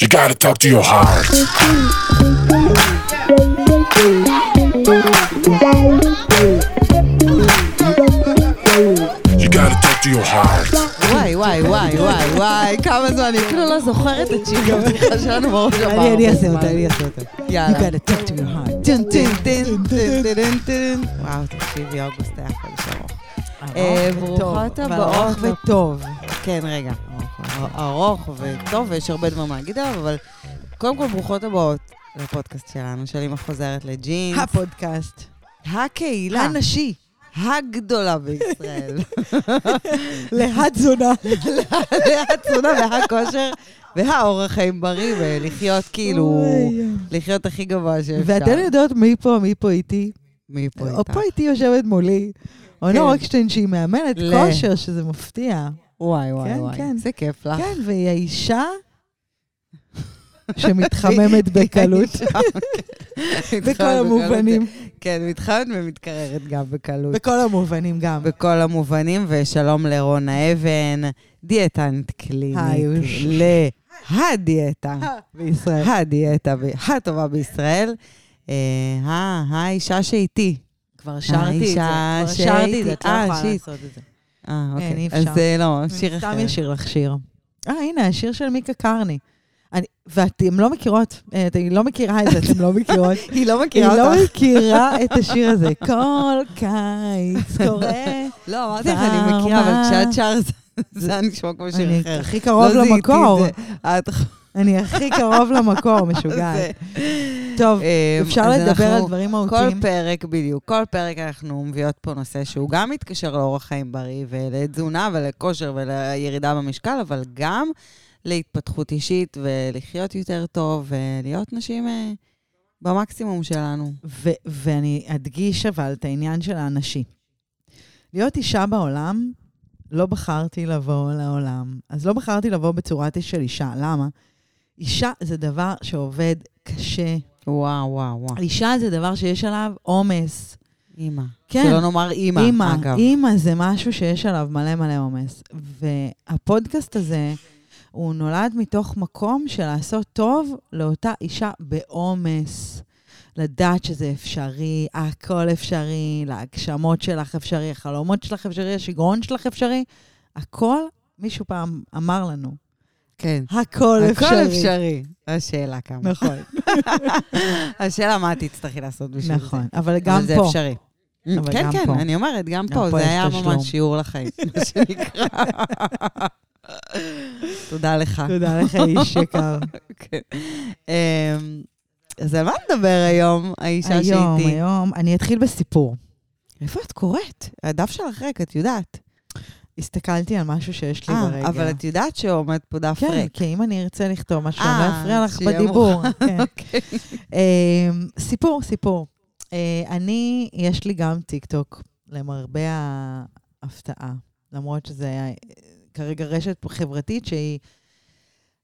You gotta talk to your heart. You gotta talk to your heart. וואי, וואי, וואי, וואי, וואי, כמה זמן, אני אפילו לא זוכרת את שיר הבדיחה שלנו בראש הבא. אני אני אעשה אותה, אני אעשה אותה. You יאללה. gotta talk to your heart. טן, טן, טן, טן, טן, טן. וואו, תקשיבי, אוגוסט היה חודש ארוך. אה, ברוכות הבאות. ארוך וטוב. כן, רגע. ארוך וטוב, ויש הרבה דברים להגיד עליו, אבל קודם כל, ברוכות הבאות לפודקאסט שלנו, של אמא חוזרת לג'ינס. הפודקאסט. הקהילה הנשי. הגדולה בישראל. להתזונה. והתזונה והכושר והאורח חיים בריא, ולחיות כאילו. לחיות הכי גבוה שאפשר. ואתן יודעות מי פה, מי פה איתי? מי פה איתך? פה איתי יושבת מולי. אונו רוקשטיין שהיא מאמנת כושר, שזה מפתיע. וואי, וואי, כן, וואי. כן. זה כיף לך. כן, והיא האישה שמתחממת בקלות. בכל המובנים. כן, מתחממת ומתקררת גם בקלות. בכל המובנים גם. בכל המובנים, ושלום לרונה אבן, דיאטנט קלינית אוש. להדיאטה. בישראל. הדיאטה הטובה בישראל. אה, האישה שאיתי. כבר שרתי את זה. האישה כבר שרתי את זה, את לא יכולה אה. לעשות את זה. אה, אין, אוקיי. אי אז אפשר. אה, לא, שיר סתם אחר. ישיר לך שיר. אה, הנה, השיר של מיקה קרני. אני- ואתן לא מכירות, אה, אתן לא מכירה את זה, אתן לא מכירות. היא לא היא מכירה לא אותך. מכירה את השיר הזה. כל קיץ קורה. לא, אמרתי לך, אני מכירה, אבל כשאת שרת, זה היה נשמע כמו שיר אני אחר. הכי קרוב לא למקור. את אני הכי קרוב למקור, משוגעת. טוב, אה, אפשר לדבר על דברים כל מהותיים. פרק, בדיוק, כל פרק אנחנו מביאות פה נושא שהוא גם מתקשר לאורח חיים בריא ולתזונה ולכושר ולירידה במשקל, אבל גם להתפתחות אישית ולחיות יותר טוב ולהיות נשים אה, במקסימום שלנו. ו- ואני אדגיש אבל את העניין של הנשי. להיות אישה בעולם, לא בחרתי לבוא לעולם. אז לא בחרתי לבוא בצורת של אישה. למה? אישה זה דבר שעובד קשה. וואו, וואו, וואו. אישה זה דבר שיש עליו עומס. אימא. כן. שלא נאמר אימא, אימא, אגב. אימא זה משהו שיש עליו מלא מלא עומס. והפודקאסט הזה, הוא נולד מתוך מקום של לעשות טוב לאותה אישה בעומס. לדעת שזה אפשרי, הכל אפשרי, להגשמות שלך אפשרי, החלומות שלך אפשרי, השיגעון שלך אפשרי. הכל, מישהו פעם אמר לנו, כן. הכל אפשרי. הכל אפשרי. השאלה כמה. נכון, השאלה מה את תצטרכי לעשות בשביל זה. נכון. אבל גם אבל זה פה, אפשרי. אבל כן, כן, פה. אני אומרת, גם גם פה, פה זה היה. ממש שיעור לחיים, מה שנקרא. תודה לך. תודה לך, איש יקר. כן. אמ, אז על מה נדבר היום, האישה היום, שאיתי? היום, אני אתחיל בסיפור. איפה את קוראת? הדף שלך ריק, את יודעת. הסתכלתי על משהו שיש לי אה, ברגע. אבל את יודעת שעומד פה דף כן, ריק. כי אם אני ארצה לכתוב משהו, אה, אני לא אפריע לך בדיבור. כן. אמ, סיפור, סיפור. אה, אני, יש לי גם טיקטוק, למרבה ההפתעה. למרות שזה היה כרגע רשת חברתית שהיא,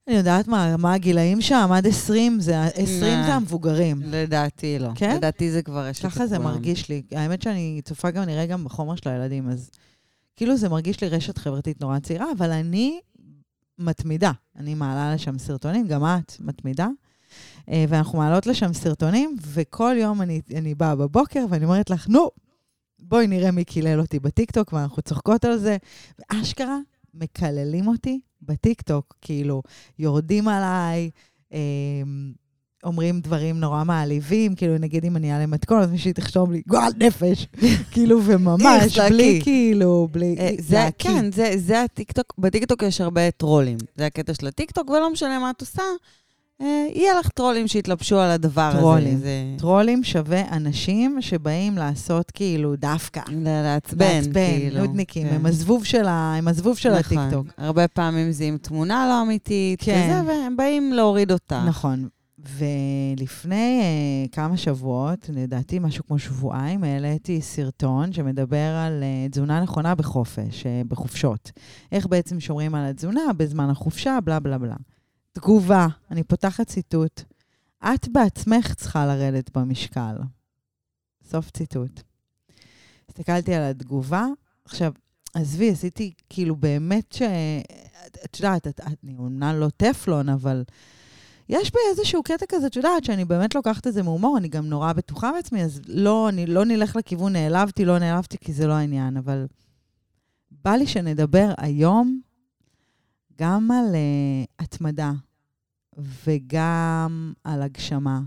אני יודעת מה, מה הגילאים שם, עד 20, זה, ה- 20 אה. זה המבוגרים. לדעתי לא. כן? לדעתי זה כבר רשת ככה זה. מרגיש לי. האמת שאני צופה גם, נראה גם בחומר של הילדים, אז כאילו זה מרגיש לי רשת חברתית נורא צעירה, אבל אני מתמידה. אני מעלה לשם סרטונים, גם את מתמידה. אה, ואנחנו מעלות לשם סרטונים, וכל יום אני, אני באה בבוקר ואני אומרת לך, נו, בואי נראה מי קילל אותי בטיקטוק, ואנחנו צוחקות על זה. ואשכרה מקללים אותי בטיקטוק, כאילו, יורדים עליי, אה, אומרים דברים נורא מעליבים, כאילו, נגיד אם אני אעלה מתכון, אז מישהי תכתוב לי, גועל נפש, כאילו, וממש, בלי. כאילו, בלי... אה, זה. כן, זה, זה הטיקטוק, בטיקטוק יש הרבה טרולים. זה הקטע של הטיקטוק, ולא משנה מה את עושה, אה, יהיה לך טרולים שיתלבשו על הדבר טרולים. הזה. זה... טרולים שווה אנשים שבאים לעשות כאילו דווקא. לעצבן, לעצבן, כאילו. נודניקים, כן. הם הזבוב של ה- הם הזבוב של נכון. הטיקטוק. הרבה פעמים זה עם תמונה לא אמיתית, כן. וזה, והם באים להוריד אותה. נכון. ולפני uh, כמה שבועות, לדעתי משהו כמו שבועיים, העליתי סרטון שמדבר על uh, תזונה נכונה בחופש, uh, בחופשות. איך בעצם שומרים על התזונה בזמן החופשה, בלה בלה בלה. תגובה, אני פותחת ציטוט. את בעצמך צריכה לרדת במשקל. סוף ציטוט. הסתכלתי על התגובה. עכשיו, עזבי, עשיתי כאילו באמת ש... את- יודעת, אני אומנם לא טפלון, אבל יש בי איזשהו קטע כזה, את יודעת, שאני באמת לוקחת את זה מהומור, אני גם נורא בטוחה בעצמי, אז לא, אני לא נלך לכיוון נעלבתי, לא נעלבתי, כי זה לא העניין, אבל בא לי שנדבר היום גם על uh, התמדה, וגם על הגשמה,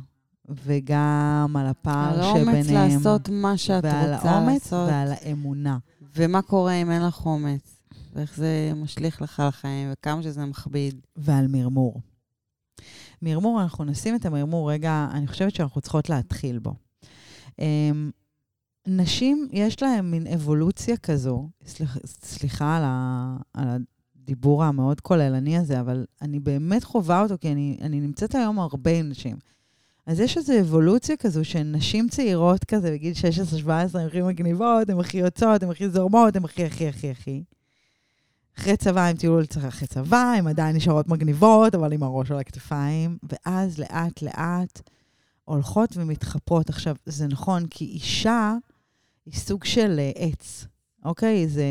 וגם על הפער על שביניהם. האומץ לעשות מה שאת ועל רוצה האומץ לעשות. ועל האמונה. ומה קורה אם אין לך אומץ? ואיך זה משליך לך על החיים, וכמה שזה מכביד. ועל מרמור. מרמור, אנחנו נשים את המרמור רגע, אני חושבת שאנחנו צריכות להתחיל בו. אמ, נשים, יש להן מין אבולוציה כזו, סליח, סליחה על, ה, על הדיבור המאוד כוללני הזה, אבל אני באמת חווה אותו, כי אני, אני נמצאת היום הרבה עם נשים. אז יש איזו אבולוציה כזו שנשים צעירות כזה, בגיל 16-17, הן הכי מגניבות, הן הכי יוצאות, הן הכי זורמות, הן הכי, הכי, הכי, הכי. אחרי צבא, הם טיולו אחרי צבא, הן עדיין נשארות מגניבות, אבל עם הראש על הכתפיים, ואז לאט-לאט הולכות ומתחפרות. עכשיו, זה נכון, כי אישה היא סוג של אה, עץ, אוקיי? זה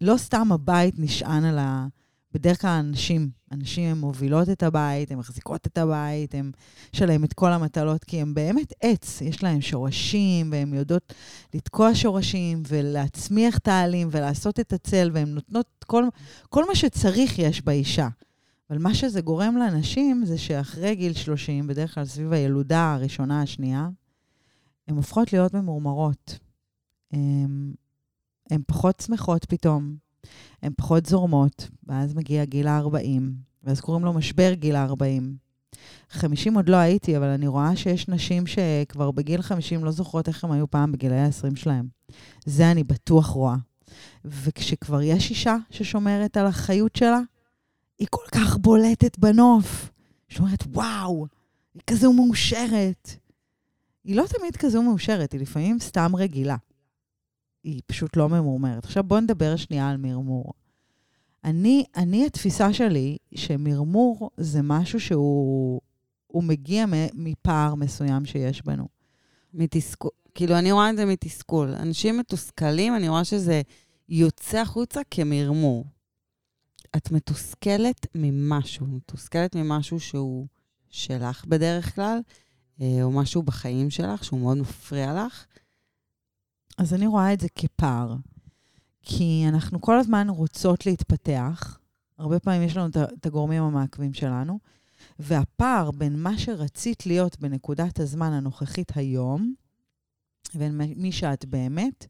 לא סתם הבית נשען על ה... בדרך כלל הנשים, הנשים הן מובילות את הבית, הן מחזיקות את הבית, הן יש עליהן את כל המטלות, כי הן באמת עץ, יש להן שורשים, והן יודעות לתקוע שורשים ולהצמיח את העלים ולעשות את הצל, והן נותנות כל, כל מה שצריך יש באישה. אבל מה שזה גורם לאנשים זה שאחרי גיל 30, בדרך כלל סביב הילודה הראשונה, השנייה, הן הופכות להיות ממורמרות. הן פחות שמחות פתאום, הן פחות זורמות, ואז מגיע גיל ה-40, ואז קוראים לו משבר גיל ה-40. 50 עוד לא הייתי, אבל אני רואה שיש נשים שכבר בגיל 50 לא זוכרות איך הם היו פעם בגילי ה-20 שלהם. זה אני בטוח רואה. וכשכבר יש אישה ששומרת על החיות שלה, היא כל כך בולטת בנוף. היא אומרת, וואו, היא כזו מאושרת. היא לא תמיד כזו מאושרת, היא לפעמים סתם רגילה. היא פשוט לא ממורמרת. עכשיו בואו נדבר שנייה על מרמור. אני, אני, התפיסה שלי, שמרמור זה משהו שהוא הוא מגיע מפער מסוים שיש בנו. מתסכול, כאילו, אני רואה את זה מתסכול. אנשים מתוסכלים, אני רואה שזה יוצא החוצה כמרמור. את מתוסכלת ממשהו, מתוסכלת ממשהו שהוא שלך בדרך כלל, אה, או משהו בחיים שלך שהוא מאוד מפריע לך. אז אני רואה את זה כפער. כי אנחנו כל הזמן רוצות להתפתח, הרבה פעמים יש לנו את הגורמים המעכבים שלנו, והפער בין מה שרצית להיות בנקודת הזמן הנוכחית היום, ובין מי שאת באמת,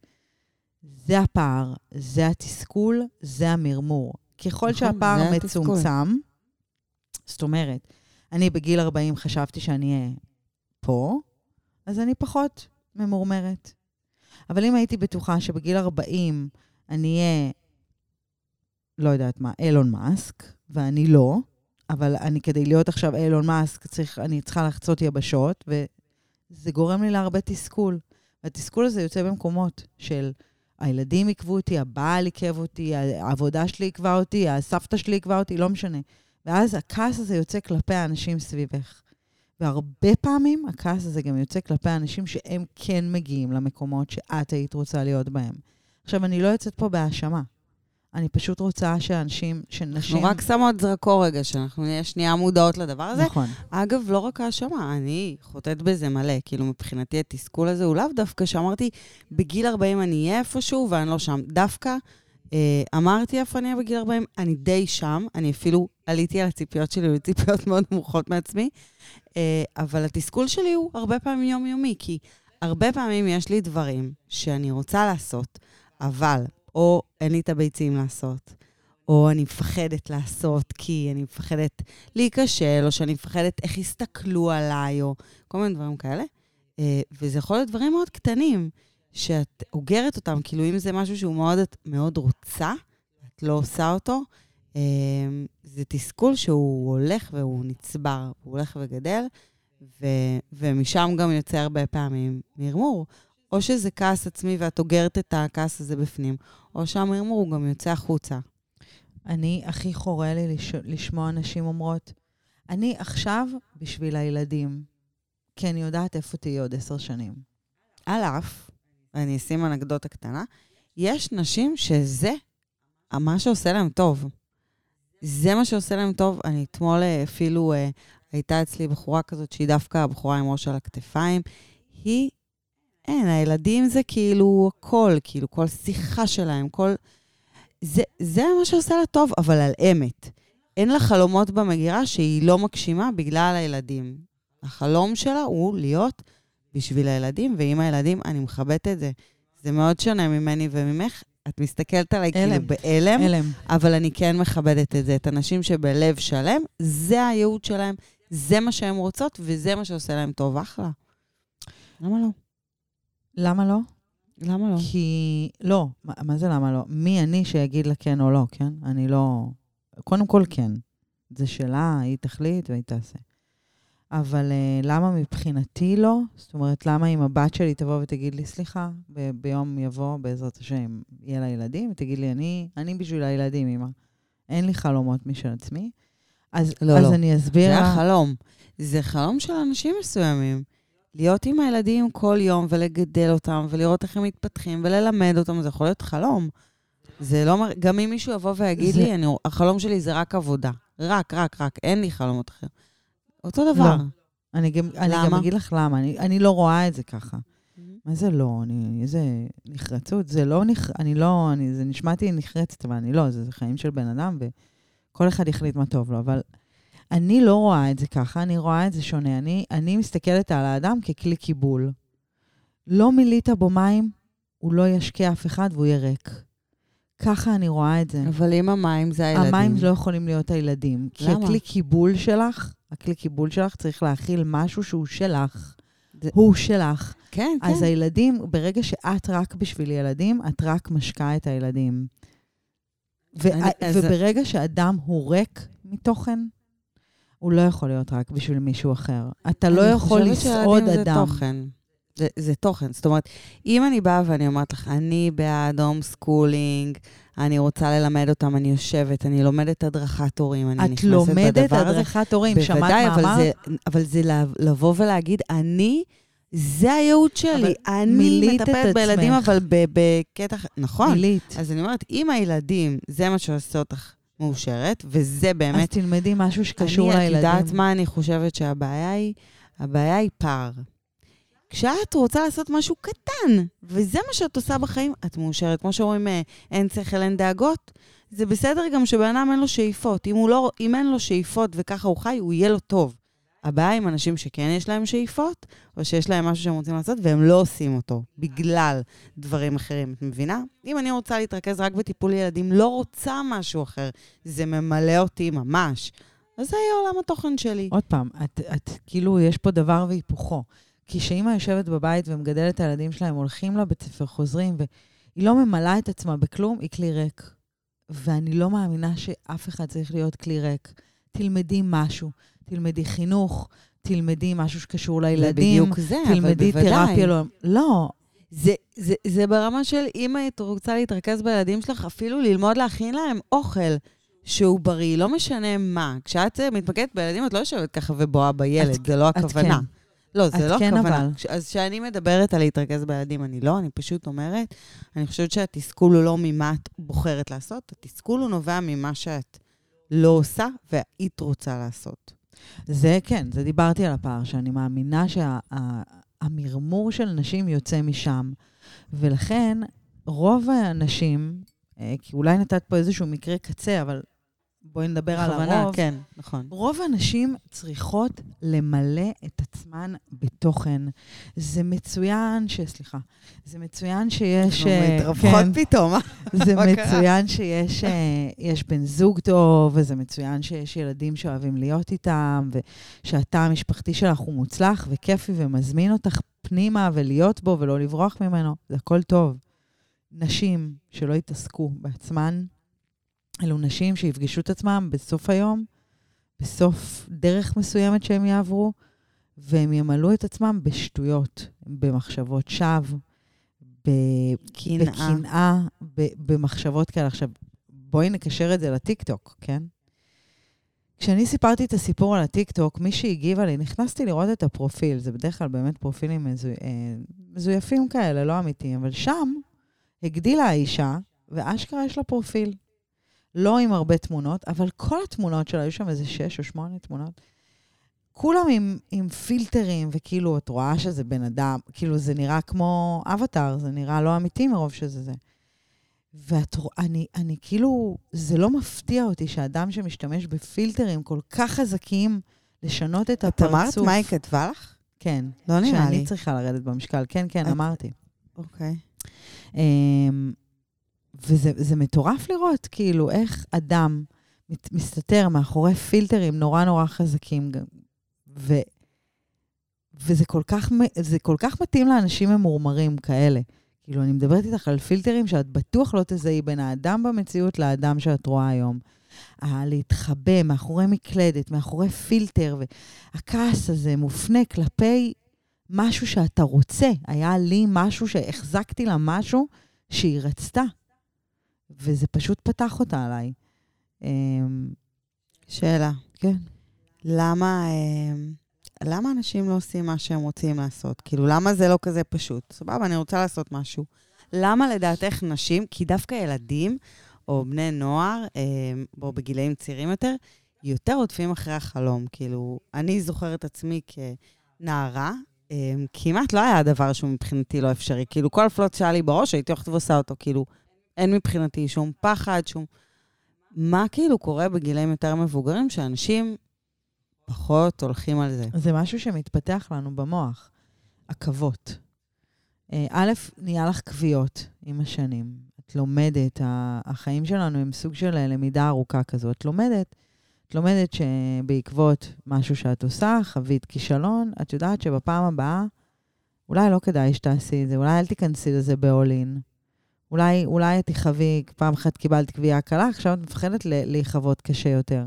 זה הפער, זה התסכול, זה המרמור. ככל נכון, שהפער מצומצם, זאת אומרת, אני בגיל 40 חשבתי שאני אהיה פה, אז אני פחות ממורמרת. אבל אם הייתי בטוחה שבגיל 40 אני אהיה, לא יודעת מה, אילון מאסק, ואני לא, אבל אני, כדי להיות עכשיו אילון מאסק, צריך, אני צריכה לחצות יבשות, וזה גורם לי להרבה תסכול. והתסכול הזה יוצא במקומות של הילדים עיכבו אותי, הבעל עיכב אותי, העבודה שלי עיכבה אותי, הסבתא שלי עיכבה אותי, לא משנה. ואז הכעס הזה יוצא כלפי האנשים סביבך. והרבה פעמים הכעס הזה גם יוצא כלפי האנשים שהם כן מגיעים למקומות שאת היית רוצה להיות בהם. עכשיו, אני לא יוצאת פה בהאשמה. אני פשוט רוצה שאנשים, שנשים... אנחנו רק שמות זרקור רגע, שאנחנו נהיה שנייה מודעות לדבר הזה. נכון. אגב, לא רק האשמה, אני חוטאת בזה מלא. כאילו, מבחינתי התסכול הזה הוא לאו דווקא שאמרתי, בגיל 40 אני אהיה איפשהו ואני לא שם. דווקא אמרתי איפה אני אהיה בגיל 40, אני די שם, אני אפילו עליתי על הציפיות שלי, ציפיות מאוד נמוכות מעצמי, אה, אבל התסכול שלי הוא הרבה פעמים יומיומי, כי הרבה פעמים יש לי דברים שאני רוצה לעשות, אבל או אין לי את הביצים לעשות, או אני מפחדת לעשות כי אני מפחדת להיכשל, או שאני מפחדת איך יסתכלו עליי, או כל מיני דברים כאלה. אה, וזה יכול להיות דברים מאוד קטנים, שאת אוגרת אותם, כאילו אם זה משהו שהוא מאוד, את מאוד רוצה, את לא עושה אותו, אה, זה תסכול שהוא הולך והוא נצבר, הוא הולך וגדל, ו, ומשם גם יוצא הרבה פעמים מרמור. או שזה כעס עצמי ואת אוגרת את הכעס הזה בפנים, או שהמרמור גם יוצא החוצה. אני, הכי חורה לי לש... לשמוע נשים אומרות, אני עכשיו בשביל הילדים, כי אני יודעת איפה תהיי עוד עשר שנים. על אף, ואני אשים אנקדוטה קטנה, יש נשים שזה מה שעושה להם טוב. זה מה שעושה להם טוב. אני אתמול אפילו, אה, הייתה אצלי בחורה כזאת שהיא דווקא הבחורה עם ראש על הכתפיים. היא, אין, הילדים זה כאילו הכל, כאילו כל שיחה שלהם, כל... זה, זה מה שעושה לה טוב, אבל על אמת. אין לה חלומות במגירה שהיא לא מגשימה בגלל הילדים. החלום שלה הוא להיות בשביל הילדים, ועם הילדים אני מכבדת את זה. זה מאוד שונה ממני וממך. את מסתכלת עליי כאילו הלם. בהלם, הלם. אבל אני כן מכבדת את זה. את הנשים שבלב שלם, זה הייעוד שלהם, זה מה שהן רוצות, וזה מה שעושה להם טוב. אחלה. למה לא? למה לא? למה לא? כי... לא, מה, מה זה למה לא? מי אני שיגיד לה כן או לא, כן? אני לא... קודם כל כן. זה שלה, היא תחליט והיא תעשה. אבל uh, למה מבחינתי לא? זאת אומרת, למה אם הבת שלי תבוא ותגיד לי, סליחה, ב- ביום יבוא, בעזרת השם, יהיה לה ילדים, ותגיד לי, אני, אני בשביל הילדים, אמא. אין לי חלומות משל עצמי. אז, לא, אז לא. אני אסביר זה לה... החלום. זה חלום של אנשים מסוימים. להיות עם הילדים כל יום ולגדל אותם, ולראות איך הם מתפתחים, וללמד אותם, זה יכול להיות חלום. זה לא... מר- גם אם מישהו יבוא ויגיד זה- לי, אני, החלום שלי זה רק עבודה. רק, רק, רק, אין לי חלומות אחרים. אותו דבר. לא. אני גם, אני גם? אגיד לך למה, אני, אני לא רואה את זה ככה. מה זה לא? אני, איזה נחרצות. זה לא נח... אני לא... אני, זה נשמעתי נחרצת, אבל אני לא. זה, זה חיים של בן אדם, וכל אחד יחליט מה טוב לו. אבל אני לא רואה את זה ככה, אני רואה את זה שונה. אני, אני מסתכלת על האדם ככלי קיבול. לא מילאת בו מים, הוא לא ישקיע אף אחד והוא יהיה ריק. ככה אני רואה את זה. אבל אם המים זה הילדים. המים לא יכולים להיות הילדים. כי למה? הכלי קיבול שלך, הכלי קיבול שלך צריך להכיל משהו שהוא שלך. זה- הוא שלך. כן, כן. אז הילדים, ברגע שאת רק בשביל ילדים, את רק משקה את הילדים. ו- אני- אז- וברגע שאדם הוא ריק מתוכן, הוא לא יכול להיות רק בשביל מישהו אחר. אתה לא יכול אני חושבת לסעוד שילדים אדם. זה תוכן. זה, זה תוכן. זאת אומרת, אם אני באה ואני אומרת לך, אני בעד homeschooling, אני רוצה ללמד אותם, אני יושבת, אני לומדת הדרכת הורים, אני את נכנסת לומדת בדבר הזה. הדרכת הורים, שמעת בוודאי, מה אבל אמרת? זה, אבל זה לב- לבוא ולהגיד, אני, זה הייעוד שלי. אני את מטפלת בילדים. אבל בקטע... נכון. מילית. אז אני אומרת, אם הילדים, זה מה שעושה אותך מאושרת, וזה אז באמת תלמדי משהו שקשור אני, לילדים. את יודעת מה אני חושבת שהבעיה היא? הבעיה היא פער. כשאת רוצה לעשות משהו קטן, וזה מה שאת עושה בחיים, את מאושרת. כמו שאומרים, אה, אין שכל, אין דאגות. זה בסדר גם שבן אדם אין לו שאיפות. אם, לא, אם אין לו שאיפות וככה הוא חי, הוא יהיה לו טוב. הבעיה עם אנשים שכן יש להם שאיפות, או שיש להם משהו שהם רוצים לעשות, והם לא עושים אותו, בגלל דברים אחרים. את מבינה? אם אני רוצה להתרכז רק בטיפול ילדים, לא רוצה משהו אחר, זה ממלא אותי ממש. אז זה יהיה עולם התוכן שלי. עוד פעם, את, את, כאילו, יש פה דבר והיפוכו. כי כשאימא יושבת בבית ומגדלת את הילדים שלהם, הולכים לבית ספר, חוזרים, והיא לא ממלאה את עצמה בכלום, היא כלי ריק. ואני לא מאמינה שאף אחד צריך להיות כלי ריק. תלמדי משהו, תלמדי חינוך, תלמדי משהו שקשור לילדים, בדיוק זה, אבל תלמדי בוודאי. תרפיה. לא, לא, זה, זה, זה ברמה של אם היית רוצה להתרכז בילדים שלך, אפילו ללמוד להכין להם אוכל שהוא בריא, לא משנה מה. כשאת אה, מתמקדת בילדים, את לא יושבת ככה ובואה בילד, את- זה לא הכוונה. כן. לא, זה לא כן, הכוונה. אבל. אז כשאני מדברת על להתרכז בילדים, אני לא, אני פשוט אומרת, אני חושבת שהתסכול הוא לא ממה את בוחרת לעשות, התסכול הוא נובע ממה שאת לא עושה והיית רוצה לעשות. זה כן, זה דיברתי על הפער, שאני מאמינה שהמרמור של נשים יוצא משם. ולכן, רוב הנשים, אה, כי אולי נתת פה איזשהו מקרה קצה, אבל בואי נדבר על הרוב. כן, נכון. רוב הנשים צריכות למלא את עצמן בתוכן. זה מצוין ש... סליחה. זה מצוין שיש... אה, כן. פתאום, אה? זה? מצוין שיש אה, יש בן זוג טוב, וזה מצוין שיש ילדים שאוהבים להיות איתם, ושהתא המשפחתי שלך הוא מוצלח וכיפי ומזמין אותך פנימה ולהיות בו ולא לברוח ממנו, זה הכל טוב. נשים שלא יתעסקו בעצמן, אלו נשים שיפגשו את עצמם בסוף היום, בסוף דרך מסוימת שהם יעברו, והם ימלאו את עצמם בשטויות, במחשבות שווא. בקנאה, במחשבות כאלה. עכשיו, בואי נקשר את זה לטיקטוק, כן? כשאני סיפרתי את הסיפור על הטיקטוק, מי שהגיבה לי, נכנסתי לראות את הפרופיל, זה בדרך כלל באמת פרופילים מזו, אה, מזויפים כאלה, לא אמיתיים, אבל שם הגדילה האישה, ואשכרה יש לה פרופיל. לא עם הרבה תמונות, אבל כל התמונות שלה, היו שם איזה שש או שמונה תמונות, כולם עם, עם פילטרים, וכאילו, את רואה שזה בן אדם, כאילו, זה נראה כמו אבטאר, זה נראה לא אמיתי מרוב שזה זה. ואת רואה, אני, אני כאילו, זה לא מפתיע אותי שאדם שמשתמש בפילטרים כל כך חזקים, לשנות את את אמרת הפרצוף. מה היא כתבה לך? כן. לא נראה לי. שאני צריכה לרדת במשקל. כן, כן, את- אמרתי. אוקיי. אמ, וזה זה מטורף לראות, כאילו, איך אדם מת, מסתתר מאחורי פילטרים נורא נורא חזקים, ו, וזה כל כך, כל כך מתאים לאנשים ממורמרים כאלה. כאילו, אני מדברת איתך על פילטרים שאת בטוח לא תזהי בין האדם במציאות לאדם שאת רואה היום. ה- להתחבא מאחורי מקלדת, מאחורי פילטר, והכעס הזה מופנה כלפי משהו שאתה רוצה. היה לי משהו שהחזקתי לה משהו שהיא רצתה, וזה פשוט פתח אותה עליי. אמ, שאלה. כן. למה, אה, למה אנשים לא עושים מה שהם רוצים לעשות? כאילו, למה זה לא כזה פשוט? סבבה, אני רוצה לעשות משהו. למה לדעתך נשים, כי דווקא ילדים או בני נוער, או בגילאים צעירים יותר, יותר רודפים אחרי החלום. כאילו, אני זוכרת עצמי כנערה, כמעט לא היה דבר שהוא מבחינתי לא אפשרי. כאילו, כל פלוט שהיה לי בראש, הייתי הולכת ועושה אותו. כאילו, אין מבחינתי שום פחד, שום... מה כאילו קורה בגילאים יותר מבוגרים, שאנשים פחות הולכים על זה? זה משהו שמתפתח לנו במוח, עכבות. אה, א', נהיה לך כוויות עם השנים. את לומדת, החיים שלנו הם סוג של אה, למידה ארוכה כזו. את לומדת, את לומדת שבעקבות משהו שאת עושה, חווית כישלון, את יודעת שבפעם הבאה, אולי לא כדאי שתעשי את זה, אולי אל תיכנסי לזה in. אולי, אולי תחווי, פעם אחת קיבלת קביעה קלה, עכשיו את מפחדת להיחוות קשה יותר.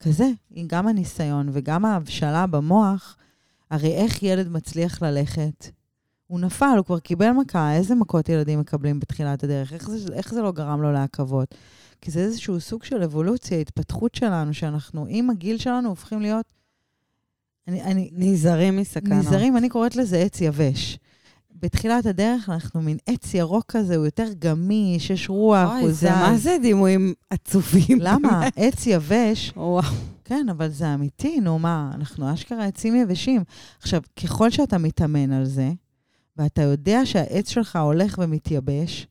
כזה, גם הניסיון וגם ההבשלה במוח, הרי איך ילד מצליח ללכת? הוא נפל, הוא כבר קיבל מכה, איזה מכות ילדים מקבלים בתחילת הדרך? איך זה, איך זה לא גרם לו לעכבות? כי זה איזשהו סוג של אבולוציה, התפתחות שלנו, שאנחנו עם הגיל שלנו הופכים להיות... אני, אני, נזהרים מסכנות. נזהרים, אני קוראת לזה עץ יבש. בתחילת הדרך אנחנו מין עץ ירוק כזה, הוא יותר גמיש, יש רוח, הוא אוי, זז. זה מה זה דימויים עצובים. למה? עץ יבש, וואו. כן, אבל זה אמיתי, נו מה, אנחנו אשכרה עצים יבשים. עכשיו, ככל שאתה מתאמן על זה, ואתה יודע שהעץ שלך הולך ומתייבש,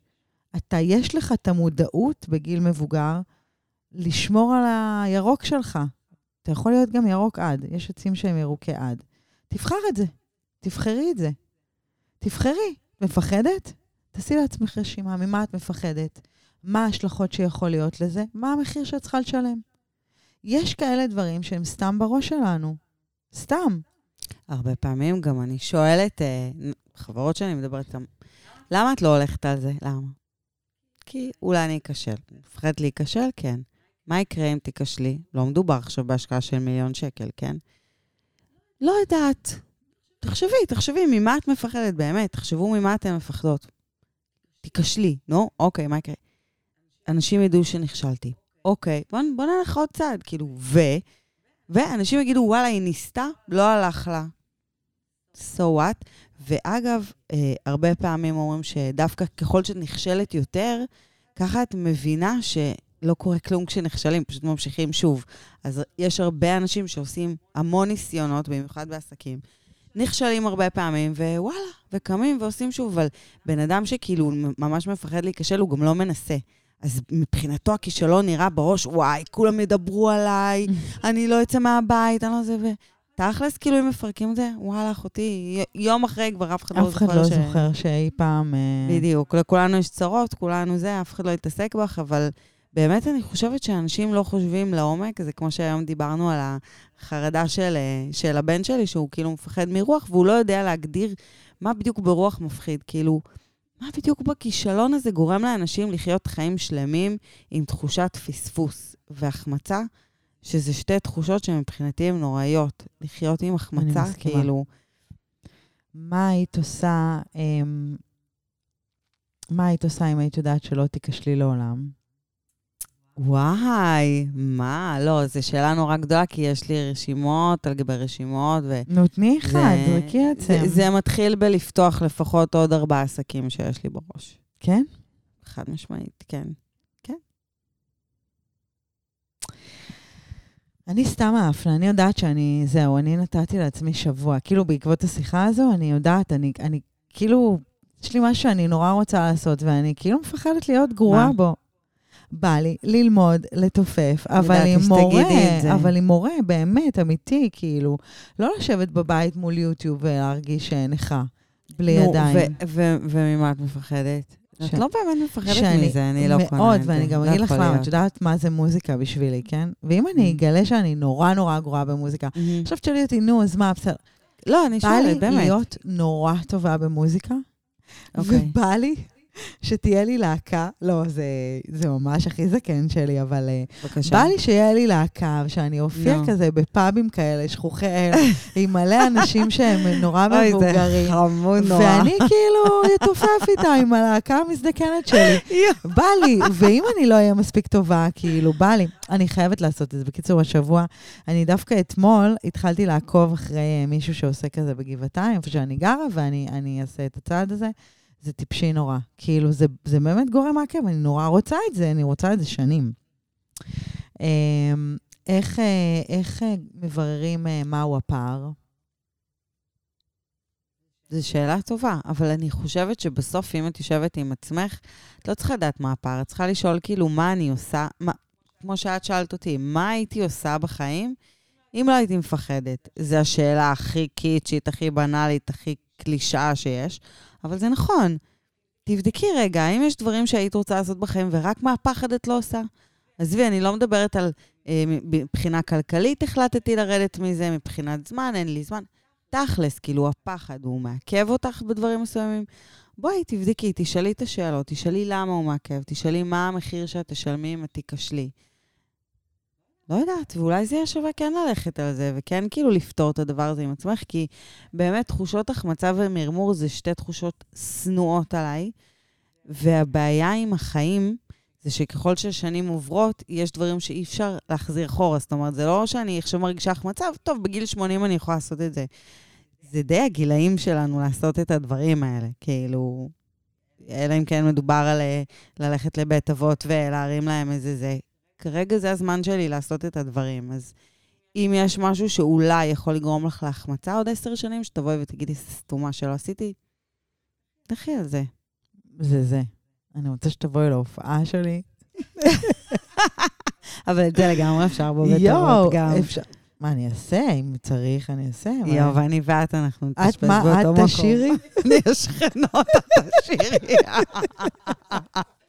אתה, יש לך את המודעות בגיל מבוגר לשמור על הירוק שלך. אתה יכול להיות גם ירוק עד, יש עצים שהם ירוקי עד. תבחר את זה, תבחרי את זה. תבחרי. מפחדת? תעשי לעצמך רשימה, ממה את מפחדת? מה ההשלכות שיכול להיות לזה? מה המחיר שאת צריכה לשלם? יש כאלה דברים שהם סתם בראש שלנו. סתם. הרבה פעמים גם אני שואלת, אה, חברות שאני מדברת איתן, למה את לא הולכת על זה? למה? כי אולי אני אכשל. מפחדת להיכשל? כן. מה יקרה אם תיכשלי? לא מדובר עכשיו בהשקעה של מיליון שקל, כן? לא יודעת. תחשבי, תחשבי, ממה את מפחדת באמת? תחשבו ממה אתן מפחדות. תיכשלי, נו, אוקיי, מה יקרה? אנשים ידעו שנכשלתי. אוקיי, בוא, בוא נלך עוד צעד, כאילו, ו... ואנשים יגידו, וואלה, היא ניסתה, לא הלך לה. So what? ואגב, אה, הרבה פעמים אומרים שדווקא ככל שאת נכשלת יותר, ככה את מבינה שלא קורה כלום כשנכשלים, פשוט ממשיכים שוב. אז יש הרבה אנשים שעושים המון ניסיונות, במיוחד בעסקים, נכשלים הרבה פעמים, ווואלה, וקמים ועושים שוב, אבל בן אדם שכאילו ממש מפחד להיכשל, הוא גם לא מנסה. אז מבחינתו הכישלון נראה בראש, וואי, כולם ידברו עליי, אני לא אצא מהבית, אני לא זה, ו... תכלס, כאילו, אם מפרקים את זה, וואלה, אחותי, יום אחרי כבר אף אחד לא אף אחד זוכר לא. זוכר שאי פעם... אה, בדיוק, לכולנו יש צרות, כולנו זה, אף אחד לא יתעסק בך, אבל באמת אני חושבת שאנשים לא חושבים לעומק, זה כמו שהיום דיברנו על החרדה של, אה, של הבן שלי, שהוא כאילו מפחד מרוח, והוא לא יודע להגדיר מה בדיוק ברוח מפחיד. כאילו, מה בדיוק בכישלון הזה גורם לאנשים לחיות חיים שלמים עם תחושת פספוס והחמצה, שזה שתי תחושות שמבחינתי הן נוראיות. לחיות עם החמצה. כאילו... מה היית עושה, אמ, מה היית עושה אם היית יודעת שלא תיכשלי לעולם? וואי, מה? לא, זו שאלה נורא גדולה, כי יש לי רשימות על גבי רשימות, ו... נו, תני אחד, זרקי עצם. זה מתחיל בלפתוח לפחות עוד ארבעה עסקים שיש לי בראש. כן? חד משמעית, כן. אני סתם האפנה, אני יודעת שאני, זהו, אני נתתי לעצמי שבוע. כאילו, בעקבות השיחה הזו, אני יודעת, אני, אני כאילו, יש לי משהו שאני נורא רוצה לעשות, ואני כאילו מפחדת להיות גרועה? בו. בא לי ללמוד, לתופף, אבל עם מורה. אבל עם מורה, באמת, אמיתי, כאילו. לא לשבת בבית מול יוטיוב ולהרגיש נכה, בלי נו, ידיים. וממה את מפחדת? את לא באמת מפחדת מזה, אני לא קונה את זה. מאוד, ואני גם לא אגיד לך למה. את יודעת מה זה מוזיקה בשבילי, כן? ואם אני Mm. אגלה שאני נורא נורא גרועה במוזיקה, מהמם. עכשיו תשאלי אותי, נו, אז מה, בסדר. לא, אני בא לי שואלת, באמת. להיות נורא טובה במוזיקה, אוקיי. ובא לי שתהיה לי להקה, לא, זה, זה ממש הכי זקן שלי, אבל אה, בבקשה. בא לי שיהיה לי להקה, ושאני אופיע נו. כזה בפאבים כאלה, שכוחי אל, עם מלא אנשים שהם נורא אוי, זה מבוגרים. חמוד נורא. ואני כאילו אתופף איתה עם הלהקה המזדקנת שלי. בא לי, ואם אני לא אהיה מספיק טובה, כאילו, בא לי. אני חייבת לעשות את זה. בקיצור, השבוע, אני דווקא אתמול התחלתי לעקוב אחרי אה, מישהו שעושה כזה בגבעתיים, איפה שאני גרה, ואני אני אעשה את הצעד הזה. זה טיפשי נורא. כאילו, זה, זה באמת גורם מעכב, אני נורא רוצה את זה, אני רוצה את זה שנים. אמ, איך, אה, איך אה, מבררים אה, מהו הפער? זו שאלה טובה, אבל אני חושבת שבסוף, אם את יושבת עם עצמך, את לא צריכה לדעת מה הפער, את צריכה לשאול כאילו מה אני עושה, מה, כמו שאת שאלת אותי, מה הייתי עושה בחיים אם לא הייתי מפחדת? זו השאלה הכי קיצ'ית, הכי בנאלית, הכי קלישאה שיש, אבל זה נכון. תבדקי רגע, האם יש דברים שהיית רוצה לעשות בחיים ורק מהפחד את לא עושה? עזבי, אני לא מדברת על אה, מבחינה כלכלית החלטתי לרדת מזה, מבחינת זמן, אין לי זמן. תכלס, כאילו, הפחד, הוא מעכב אותך בדברים מסוימים? בואי, תבדקי, תשאלי את השאלות, תשאלי למה הוא מעכב, תשאלי מה המחיר שאת תשלמי אם את תיכשלי. לא יודעת, ואולי זה יהיה שווה כן ללכת על זה, וכן כאילו לפתור את הדבר הזה עם עצמך, כי באמת תחושות החמצה ומרמור זה שתי תחושות שנואות עליי, והבעיה עם החיים זה שככל שהשנים עוברות, יש דברים שאי אפשר להחזיר אחורה. זאת אומרת, זה לא שאני עכשיו מרגישה החמצה, טוב, בגיל 80 אני יכולה לעשות את זה. זה די הגילאים שלנו לעשות את הדברים האלה, כאילו, אלא אם כן מדובר על אה, ללכת לבית אבות ולהרים להם איזה זה. כרגע זה הזמן שלי לעשות את הדברים, אז אם יש משהו שאולי יכול לגרום לך להחמצה עוד עשר שנים, שתבואי ותגידי, סתומה שלא עשיתי, לכי על זה. זה זה. אני רוצה שתבואי להופעה שלי. אבל את זה לגמרי אפשר יואו, אבות גם. אפשר... מה אני אעשה? אם צריך, אני אעשה. יואו, ואני ואת, אנחנו את נתאשפז מה, באותו את מקום. תשאירי? אני השכנות, את תשאירי.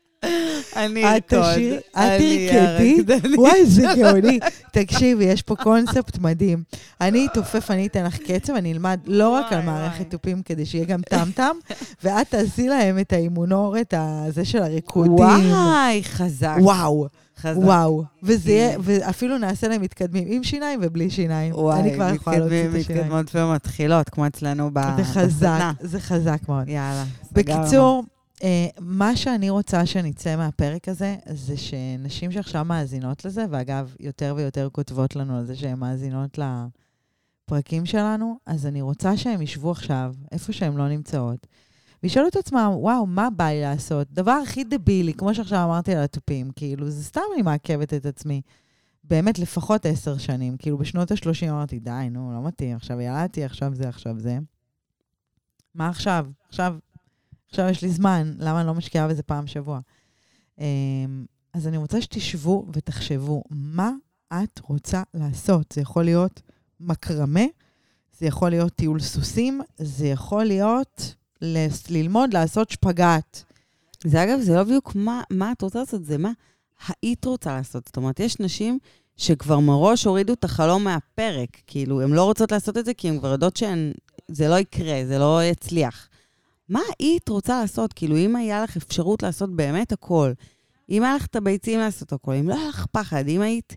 אני את תשאירי? את תרקדי? וואי, זה גאוני. תקשיבי, יש פה קונספט מדהים. אני אתופף, אני אתן לך קצב, אני אלמד לא רק על מערכת. תופים כדי שיהיה גם טם-טם, ואת תעשי להם את האימונורת הזה של הריקודים. וואי, חזק. וואו, חזק. וואו. וזה יהיה, כן. ואפילו נעשה להם מתקדמים עם שיניים ובלי שיניים. וואי, אני כבר יכולה להוציא את השיניים. מתקדמות ומתחילות, כמו אצלנו ב- זה חזק. זה חזק מאוד. יאללה. סגרנו. בקיצור, מה שאני רוצה שנצא מהפרק הזה, זה שנשים שעכשיו מאזינות לזה, ואגב, יותר ויותר כותבות לנו על זה שהן מאזינות לפרקים שלנו, אז אני רוצה שהן ישבו עכשיו, איפה שהן לא נמצאות, וישאלו את עצמם, וואו, מה בא לי לעשות? דבר הכי דבילי, כמו שעכשיו אמרתי על התופים, כאילו, זה סתם אני מעכבת את עצמי. באמת, לפחות עשר שנים. כאילו, בשנות ה-30 אמרתי, די, נו, לא מתאים, עכשיו ילדתי, עכשיו זה, עכשיו זה. מה עכשיו? עכשיו עכשיו יש לי זמן, למה אני לא משקיעה בזה פעם בשבוע? אמ, אז אני רוצה שתשבו ותחשבו, מה את רוצה לעשות? זה יכול להיות מקרמה, זה יכול להיות טיול סוסים, זה יכול להיות ללמוד לעשות שפגאט. זה אגב, זה לא בדיוק מה, מה את רוצה לעשות, זה מה היית רוצה לעשות. זאת אומרת, יש נשים שכבר מראש הורידו את החלום מהפרק. כאילו, הן לא רוצות לעשות את זה כי הן כבר יודעות שהן... זה לא יקרה, זה לא יצליח. מה היית רוצה לעשות? כאילו, אם היה לך אפשרות לעשות באמת הכל, אם היה לך את הביצים לעשות הכל, אם לא היה לך פחד, אם היית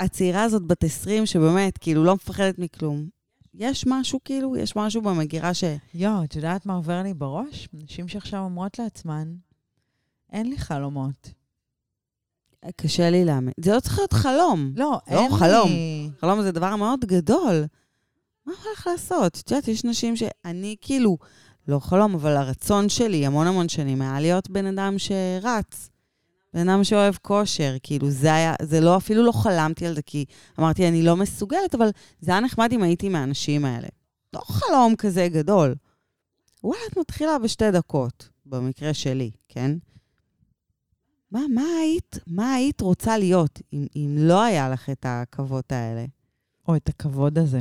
הצעירה הזאת בת 20 שבאמת, כאילו, לא מפחדת מכלום, יש משהו, כאילו, יש משהו במגירה ש... יואו, את יודעת מה עובר לי בראש? נשים שעכשיו אומרות לעצמן, אין לי חלומות. קשה לי להאמין. זה לא צריך להיות חלום. לא, לא, אין חלום. לי... חלום זה דבר מאוד גדול. מה הולך לעשות? את יודעת, יש נשים שאני כאילו, לא חלום, אבל הרצון שלי המון המון שנים היה להיות בן אדם שרץ. בן אדם שאוהב כושר, כאילו זה היה, זה לא, אפילו לא חלמתי על זה, כי אמרתי, אני לא מסוגלת, אבל זה היה נחמד אם הייתי מהאנשים האלה. לא חלום כזה גדול. וואלה, את מתחילה בשתי דקות, במקרה שלי, כן? מה, מה היית, מה היית רוצה להיות אם, אם לא היה לך את הכבוד האלה? או את הכבוד הזה.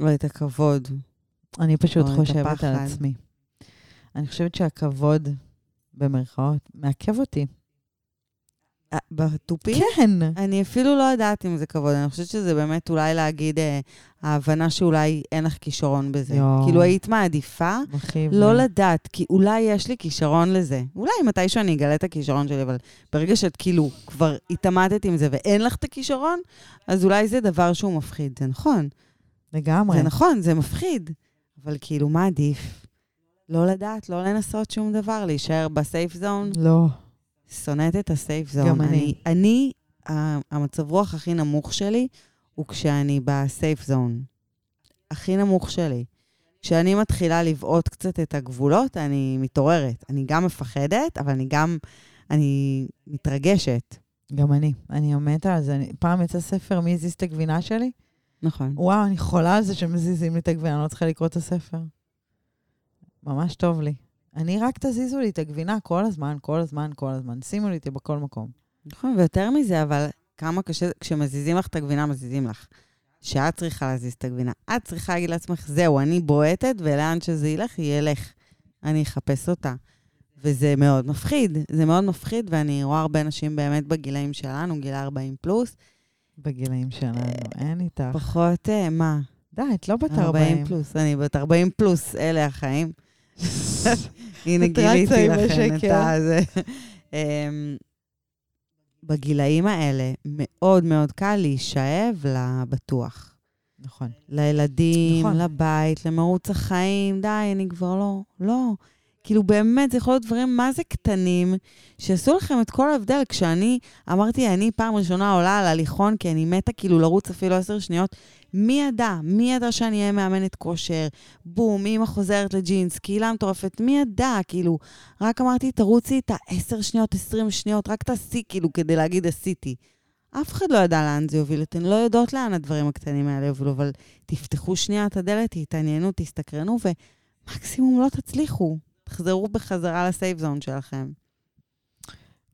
או את הכבוד. אני פשוט חושבת על. עצמי. אני חושבת שהכבוד, במרכאות, מעכב אותי. אה, בתופים? כן. אני אפילו לא יודעת אם זה כבוד, אני חושבת שזה באמת אולי להגיד, אה, ההבנה שאולי אין לך כישרון בזה. יואו. כאילו, היית מעדיפה מכאיב לא. לדעת, כי אולי יש לי כישרון לזה. אולי מתישהו אני אגלה את הכישרון שלי, אבל ברגע שאת כאילו כבר התעמתת עם זה ואין לך את הכישרון, אז אולי זה דבר שהוא מפחיד. זה נכון. לגמרי. זה נכון, זה מפחיד. אבל כאילו, מה עדיף? לא לדעת, לא לנסות שום דבר, להישאר בסייף זון. לא. שונאת את הסייף זון. גם אני. אני, המצב רוח הכי נמוך שלי הוא כשאני בסייף זון. הכי נמוך שלי. כשאני מתחילה לבעוט קצת את הגבולות, אני מתעוררת. אני גם מפחדת, אבל אני גם, אני מתרגשת. גם אני. אני מתה על זה. פעם יצא ספר מי הזיז את הגבינה שלי? נכון. וואו, אני חולה על זה שמזיזים לי את הגבינה, אני לא צריכה לקרוא את הספר. ממש טוב לי. אני רק תזיזו לי את הגבינה כל הזמן, כל הזמן, כל הזמן. שימו לי אותי בכל מקום. נכון, ויותר מזה, אבל כמה קשה, כשמזיזים לך את הגבינה, מזיזים לך. שאת צריכה להזיז את הגבינה. את צריכה להגיד לעצמך, זהו, אני בועטת, ולאן שזה ילך, ילך. אני אחפש אותה. וזה מאוד מפחיד, זה מאוד מפחיד, ואני רואה הרבה נשים באמת בגילאים שלנו, גיל 40 פלוס, בגילאים שלנו, אין איתך. פחות, אה, מה? די, את לא בת 40 40. פלוס, אני בת 40 פלוס, אלה החיים. הנה, גיליתי לכם את. הזה. אמ, בגילאים האלה מאוד מאוד קל להישאב לבטוח. נכון. לילדים, נכון. לבית, למרוץ החיים, די, אני כבר לא, לא. כאילו באמת, זה יכול להיות דברים מה זה קטנים, שיעשו לכם את כל ההבדל. כשאני אמרתי, אני פעם ראשונה עולה על הליכון, כי אני מתה כאילו לרוץ אפילו עשר שניות, מי ידע? מי ידע שאני אהיה מאמנת כושר? בום, אימא חוזרת לג'ינס, קהילה מטורפת, מי ידע? כאילו, רק אמרתי, תרוצי את העשר שניות, עשרים שניות, רק תעשי כאילו כדי להגיד עשיתי. אף אחד לא ידע לאן זה יוביל, אתן לא יודעות לאן הדברים הקטנים האלה יובילו, אבל תפתחו שנייה את הדלת, תתעניינו, תסתקרנו, ומקסימום לא תצליחו. תחזרו בחזרה לסייף זון שלכם.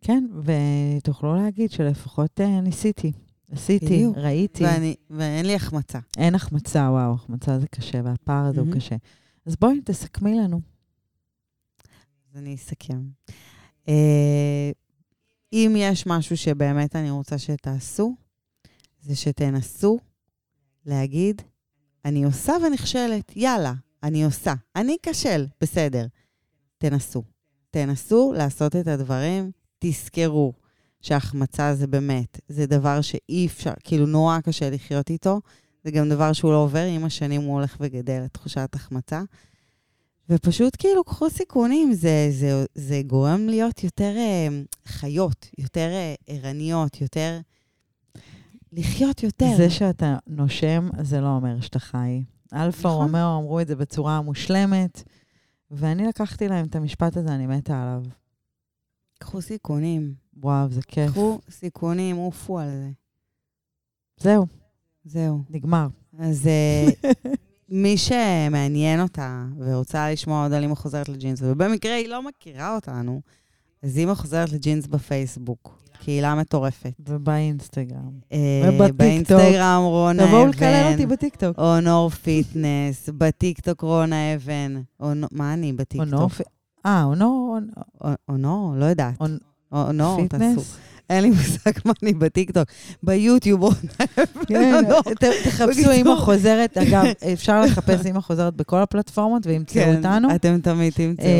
כן, ותוכלו להגיד שלפחות אה, ניסיתי. עשיתי, בדיוק. ראיתי. ואני, ואין לי החמצה. אין החמצה, וואו, החמצה זה קשה, והפער הזה הוא מהמם. קשה. אז בואי, תסכמי לנו. אז אני אסכם. אה, אם יש משהו שבאמת אני רוצה שתעשו, זה שתנסו להגיד, אני עושה ונכשלת, יאללה, אני עושה. אני אכשל, בסדר. תנסו. תנסו לעשות את הדברים, תזכרו שהחמצה זה באמת, זה דבר שאי אפשר, כאילו נורא קשה לחיות איתו. זה גם דבר שהוא לא עובר, עם השנים הוא הולך וגדל, את תחושת החמצה. ופשוט כאילו, קחו סיכונים, זה, זה, זה גורם להיות יותר אה, חיות, יותר אה, ערניות, יותר... לחיות יותר. זה שאתה נושם, זה לא אומר שאתה חי. אלפא נכון. רומאו אמרו את זה בצורה מושלמת, ואני לקחתי להם את המשפט הזה, אני מתה עליו. קחו סיכונים. וואו, זה כיף. קחו סיכונים, עופו על זה. זהו, זהו. נגמר. אז אה, מי שמעניין אותה ורוצה לשמוע עוד על אימא חוזרת לג'ינס, ובמקרה היא לא מכירה אותנו, אז אימא חוזרת לג'ינס בפייסבוק. קהילה מטורפת. ובאינסטגרם. אה, ובטיקטוק. באינסטגרם רונה תבואו לקלל אותי אבן, בטיקטוק. אונור פיטנס, בטיקטוק רונה אבן. מה אני אונור בטיקטוק? פ- אה, אונור, אונ- אונור? לא יודעת. אונ- אונור, תעשו. אין לי מושג מה אני בטיקטוק. ביוטיוב כן. ת- תחפשו. אימא חוזרת. אגב, אפשר לחפש אימא חוזרת בכל הפלטפורמות, וימצאו כן, אותנו. אתם תמיד תמצאו. אה,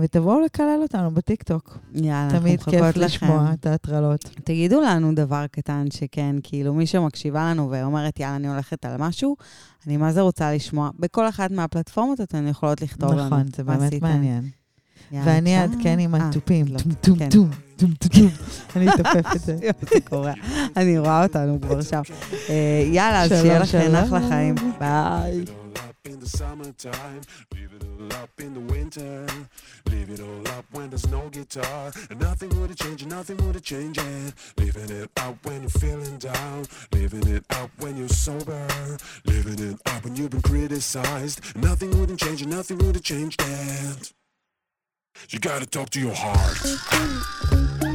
ותבואו לקלל אותנו בטיקטוק. יאללה, אנחנו תמיד כיף מחכות לשמוע לכם. את ההטרלות. תגידו לנו דבר קטן שכן, כאילו מי שמקשיבה לנו ואומרת, יאללה, אני הולכת על משהו, אני מה זה רוצה לשמוע. בכל אחת מהפלטפורמות אתן יכולות לכתוב לנו. נכון, זה באמת. מעניין. ואני. אעדכן עם אה, התופים. לא, כן. טום טום טום. אני אתופף את זה. זה קורה. אני רואה אותנו כבר שם. אה, יאללה, אז שיהיה לכם. אחלה חיים. ביי. In the summertime, leave it all up in the winter. Leave it all up when there's no guitar. And nothing would have changed, nothing would have changed it. Leaving it up when you're feeling down. Leaving it up when you're sober. Leaving it up when you've been criticized. Nothing wouldn't change, and nothing would have changed it. You gotta talk to your heart.